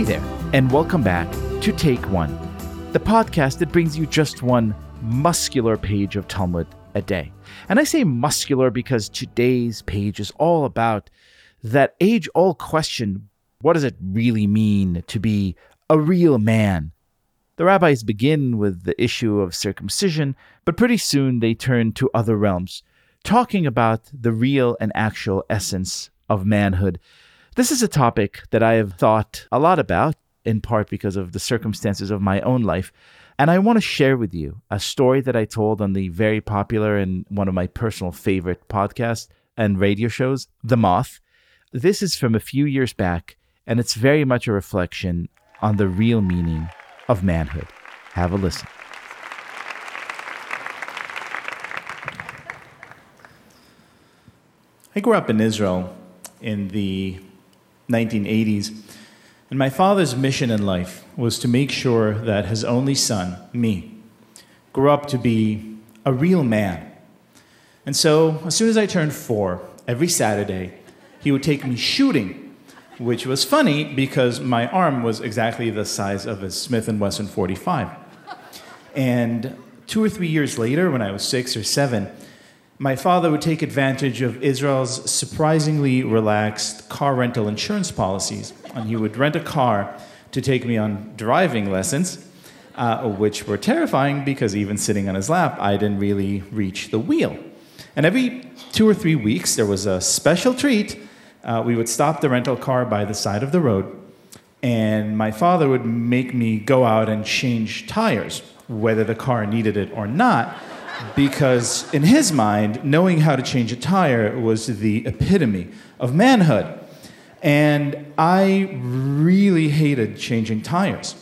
Hey there, and welcome back to Take One, the podcast that brings you just one muscular page of Talmud a day. And I say muscular because today's page is all about that age old question what does it really mean to be a real man? The rabbis begin with the issue of circumcision, but pretty soon they turn to other realms, talking about the real and actual essence of manhood. This is a topic that I have thought a lot about, in part because of the circumstances of my own life. And I want to share with you a story that I told on the very popular and one of my personal favorite podcasts and radio shows, The Moth. This is from a few years back, and it's very much a reflection on the real meaning of manhood. Have a listen. I grew up in Israel in the 1980s, and my father's mission in life was to make sure that his only son, me, grew up to be a real man. And so, as soon as I turned four, every Saturday, he would take me shooting, which was funny because my arm was exactly the size of a Smith & Wesson 45. And two or three years later, when I was six or seven, my father would take advantage of Israel's surprisingly relaxed car rental insurance policies, and he would rent a car to take me on driving lessons, uh, which were terrifying because even sitting on his lap, I didn't really reach the wheel. And every two or three weeks, there was a special treat. Uh, we would stop the rental car by the side of the road, and my father would make me go out and change tires, whether the car needed it or not because in his mind, knowing how to change a tire was the epitome of manhood. And I really hated changing tires.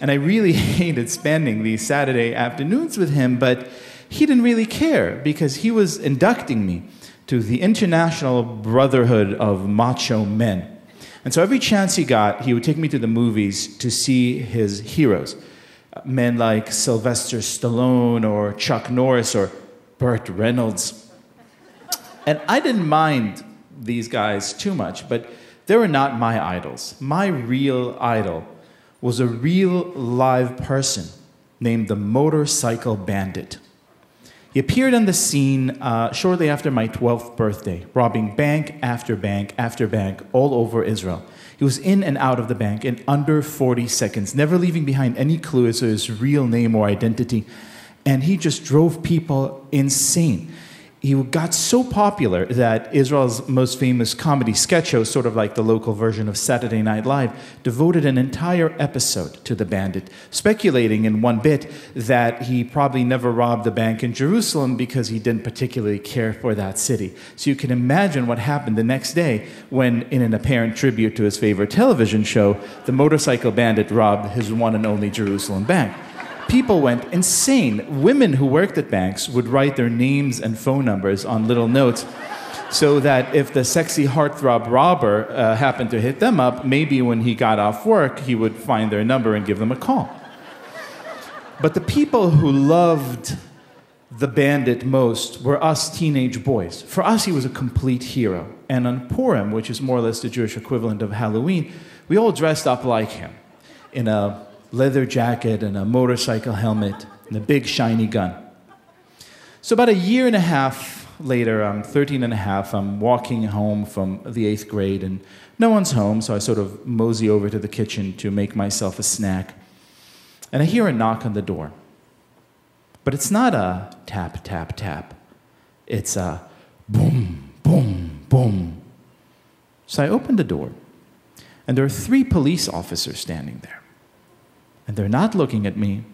And I really hated spending these Saturday afternoons with him, but he didn't really care because he was inducting me to the International Brotherhood of Macho Men. And so every chance he got, he would take me to the movies to see his heroes men like Sylvester Stallone or Chuck Norris or Burt Reynolds. And I didn't mind these guys too much, but they were not my idols. My real idol was a real live person named the Motorcycle Bandit. He appeared on the scene uh, shortly after my 12th birthday, robbing bank after bank after bank all over Israel. He was in and out of the bank in under 40 seconds, never leaving behind any clue as to his real name or identity. And he just drove people insane he got so popular that Israel's most famous comedy sketch show, sort of like the local version of Saturday Night Live, devoted an entire episode to the bandit, speculating in one bit that he probably never robbed a bank in Jerusalem because he didn't particularly care for that city. So you can imagine what happened the next day when, in an apparent tribute to his favorite television show, the motorcycle bandit robbed his one and only Jerusalem bank people went insane. Women who worked at banks would write their names and phone numbers on little notes so that if the sexy heartthrob robber uh, happened to hit them up, maybe when he got off work, he would find their number and give them a call. But the people who loved the bandit most were us teenage boys. For us, he was a complete hero. And on Purim, which is more or less the Jewish equivalent of Halloween, we all dressed up like him in a leather jacket and a motorcycle helmet and a big shiny gun. So, about a year and a half later, I'm 13 and a half, I'm walking home from the eighth grade, and no one's home, so I sort of mosey over to the kitchen to make myself a snack. And I hear a knock on the door. But it's not a tap, tap, tap. It's a boom, boom, boom. So I open the door, and there are three police officers standing there and they're not looking at me,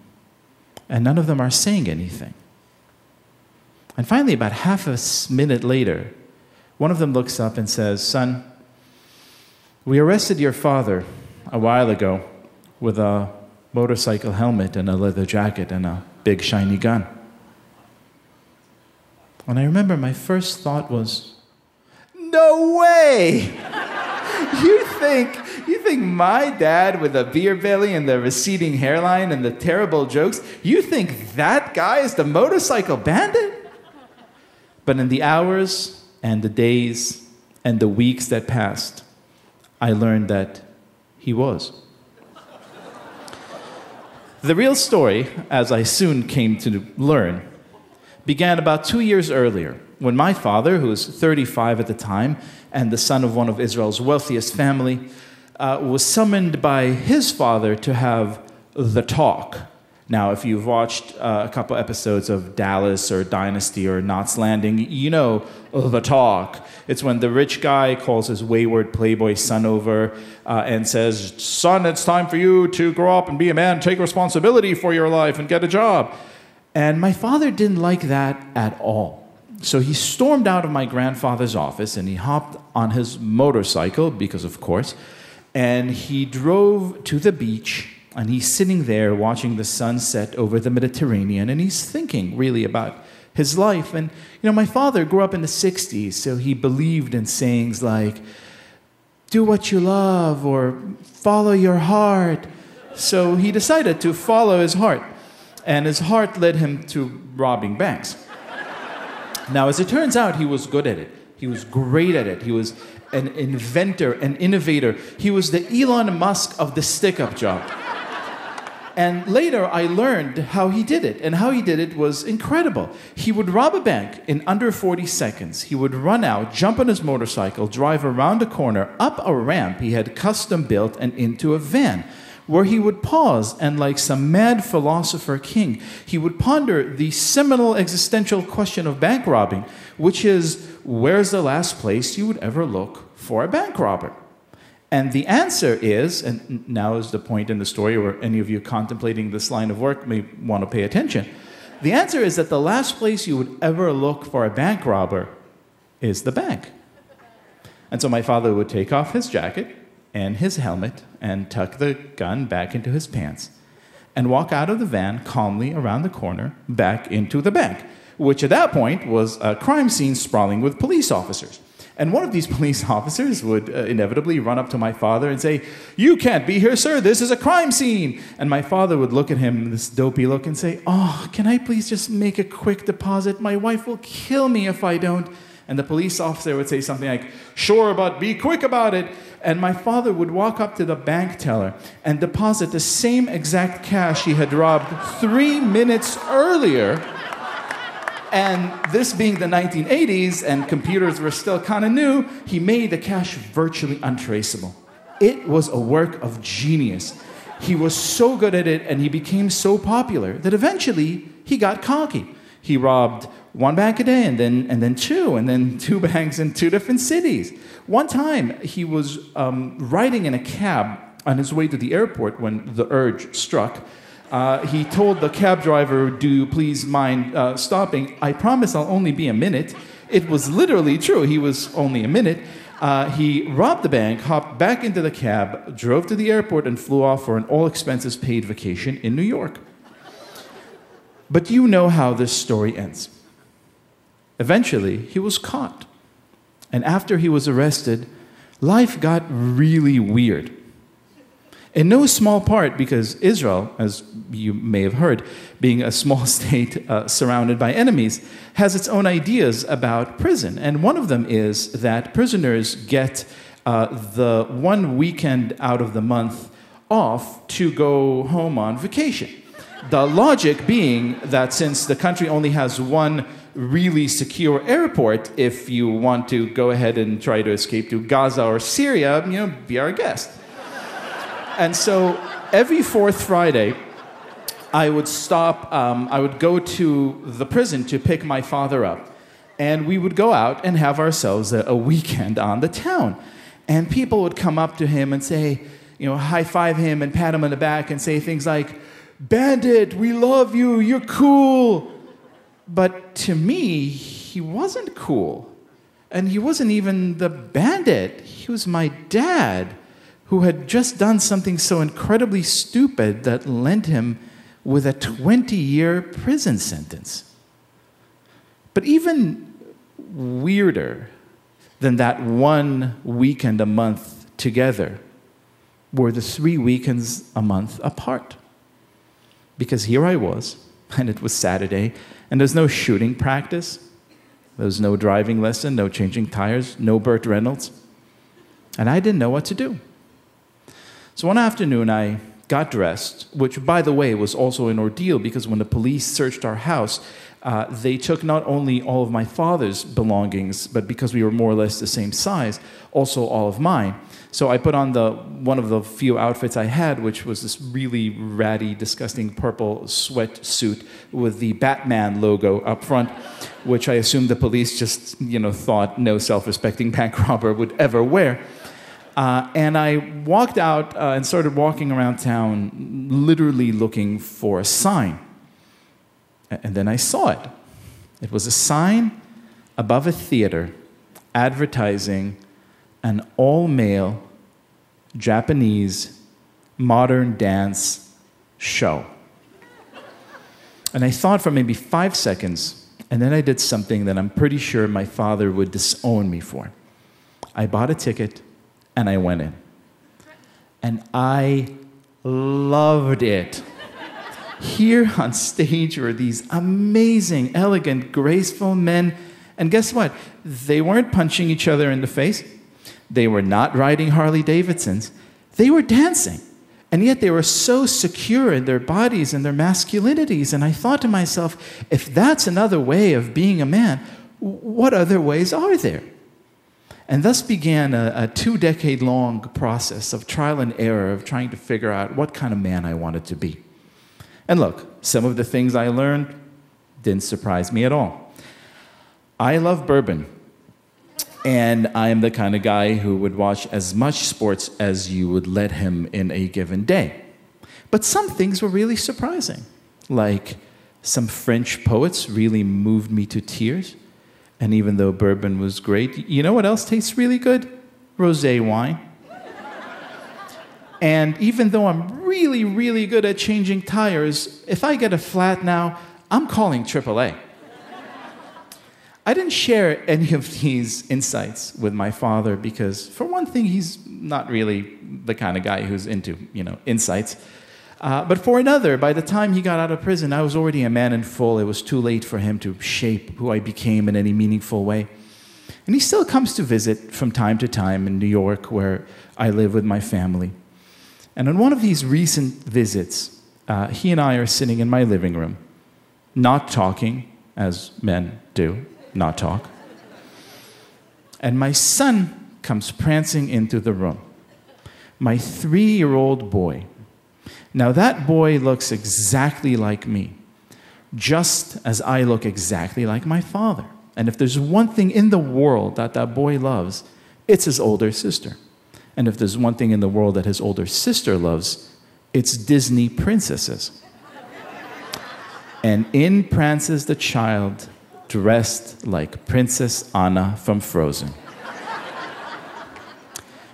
and none of them are saying anything. And finally, about half a minute later, one of them looks up and says, Son, we arrested your father a while ago with a motorcycle helmet and a leather jacket and a big shiny gun. And I remember my first thought was, No way! you think you think my dad with a beer belly and the receding hairline and the terrible jokes, you think that guy is the motorcycle bandit? But in the hours and the days and the weeks that passed, I learned that he was. The real story, as I soon came to learn, began about two years earlier when my father, who was 35 at the time and the son of one of Israel's wealthiest family, uh, was summoned by his father to have the talk. Now, if you've watched uh, a couple episodes of Dallas or Dynasty or Knots Landing, you know the talk. It's when the rich guy calls his wayward playboy son over uh, and says, Son, it's time for you to grow up and be a man, take responsibility for your life and get a job. And my father didn't like that at all. So he stormed out of my grandfather's office and he hopped on his motorcycle, because of course, and he drove to the beach and he's sitting there watching the sunset over the Mediterranean, and he's thinking really about his life. And, you know, my father grew up in the 60s, so he believed in sayings like, do what you love or follow your heart. So he decided to follow his heart, and his heart led him to robbing banks. Now, as it turns out, he was good at it. He was great at it. He was an inventor, an innovator. He was the Elon Musk of the stick up job. And later I learned how he did it. And how he did it was incredible. He would rob a bank in under 40 seconds. He would run out, jump on his motorcycle, drive around a corner, up a ramp he had custom built, and into a van where he would pause and, like some mad philosopher king, he would ponder the seminal existential question of bank robbing, which is where's the last place you would ever look for a bank robber? And the answer is, and now is the point in the story where any of you contemplating this line of work may want to pay attention. The answer is that the last place you would ever look for a bank robber is the bank. And so my father would take off his jacket and his helmet and tuck the gun back into his pants and walk out of the van calmly around the corner back into the bank, which at that point was a crime scene sprawling with police officers. And one of these police officers would uh, inevitably run up to my father and say, You can't be here, sir. This is a crime scene. And my father would look at him, this dopey look, and say, Oh, can I please just make a quick deposit? My wife will kill me if I don't. And the police officer would say something like, Sure, but be quick about it. And my father would walk up to the bank teller and deposit the same exact cash he had robbed three minutes earlier and this being the 1980s and computers were still kind of new, he made the cash virtually untraceable. It was a work of genius. He was so good at it and he became so popular that eventually he got cocky. He robbed one bank a day and then, and then two, and then two banks in two different cities. One time he was um, riding in a cab on his way to the airport when the urge struck uh, he told the cab driver, Do you please mind uh, stopping? I promise I'll only be a minute. It was literally true. He was only a minute. Uh, he robbed the bank, hopped back into the cab, drove to the airport, and flew off for an all expenses paid vacation in New York. But you know how this story ends. Eventually, he was caught. And after he was arrested, life got really weird. In no small part because Israel, as you may have heard, being a small state uh, surrounded by enemies, has its own ideas about prison. And one of them is that prisoners get uh, the one weekend out of the month off to go home on vacation. The logic being that since the country only has one really secure airport, if you want to go ahead and try to escape to Gaza or Syria, you know, be our guest. And so every fourth Friday, I would stop, um, I would go to the prison to pick my father up. And we would go out and have ourselves a, a weekend on the town. And people would come up to him and say, you know, high five him and pat him on the back and say things like, Bandit, we love you, you're cool. But to me, he wasn't cool. And he wasn't even the bandit, he was my dad who had just done something so incredibly stupid that lent him with a 20 year prison sentence. But even weirder than that one weekend a month together were the three weekends a month apart. Because here I was, and it was Saturday, and there's no shooting practice, there's no driving lesson, no changing tires, no Burt Reynolds, and I didn't know what to do. So one afternoon, I got dressed, which, by the way, was also an ordeal because when the police searched our house, uh, they took not only all of my father's belongings, but because we were more or less the same size, also all of mine. So I put on the one of the few outfits I had, which was this really ratty, disgusting purple sweatsuit with the Batman logo up front, which I assumed the police just you know thought no self-respecting bank robber would ever wear. Uh, and I walked out uh, and started walking around town, literally looking for a sign. And then I saw it. It was a sign above a theater advertising an all male Japanese modern dance show. And I thought for maybe five seconds, and then I did something that I'm pretty sure my father would disown me for. I bought a ticket and I went in. And I loved it. Here on stage were these amazing, elegant, graceful men. And guess what? They weren't punching each other in the face. They were not riding Harley Davidsons. They were dancing. And yet they were so secure in their bodies and their masculinities. And I thought to myself, if that's another way of being a man, what other ways are there? And thus began a, a two decade long process of trial and error of trying to figure out what kind of man I wanted to be. And look, some of the things I learned didn't surprise me at all. I love bourbon, and I am the kind of guy who would watch as much sports as you would let him in a given day. But some things were really surprising, like some French poets really moved me to tears. And even though bourbon was great, you know what else tastes really good? Rose wine. And even though I'm really, really good at changing tires, if I get a flat now, I'm calling AAA. I didn't share any of these insights with my father because, for one thing, he's not really the kind of guy who's into, you know, insights. Uh, but for another, by the time he got out of prison, I was already a man in full. It was too late for him to shape who I became in any meaningful way. And he still comes to visit from time to time in New York, where I live with my family. And on one of these recent visits, uh, he and I are sitting in my living room, not talking, as men do, not talk. And my son comes prancing into the room. My three year old boy now, that boy looks exactly like me, just as I look exactly like my father. And if there's one thing in the world that that boy loves, it's his older sister. And if there's one thing in the world that his older sister loves, it's Disney princesses. and in prances the child dressed like Princess Anna from Frozen.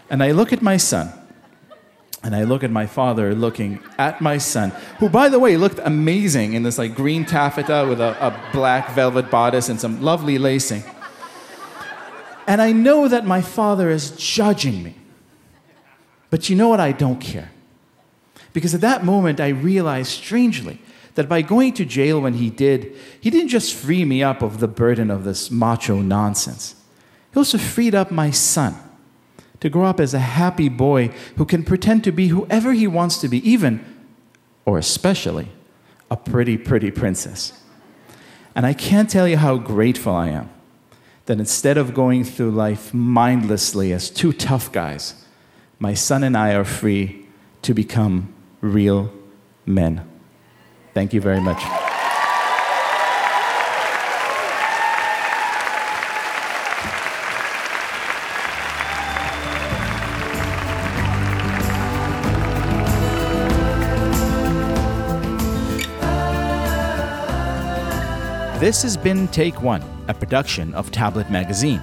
and I look at my son and I look at my father looking at my son, who, by the way, looked amazing in this like green taffeta with a, a, black velvet bodice and some lovely lacing. And I know that my father is judging me. But you know what? I don't care. Because at that moment, I realized strangely that by going to jail when he did, he didn't just free me up of the burden of this macho nonsense, he also freed up my son to grow up as a happy boy who can pretend to be whoever he wants to be, even, or especially, a pretty, pretty princess. And I can't tell you how grateful I am that instead of going through life mindlessly as two tough guys, my son and I are free to become real men. Thank you very much. This has been Take One, a production of Tablet Magazine.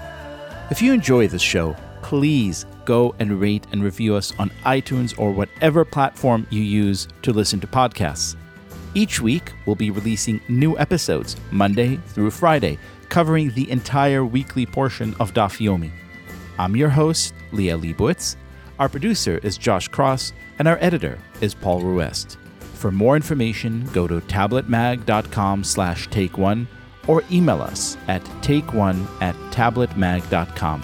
If you enjoy this show, please go and rate and review us on iTunes or whatever platform you use to listen to podcasts. Each week, we'll be releasing new episodes, Monday through Friday, covering the entire weekly portion of Daf Yomi. I'm your host, Liel Leibovitz. Our producer is Josh Cross, and our editor is Paul Ruest. For more information, go to tabletmag.com slash take one or email us at takeone at tabletmag.com.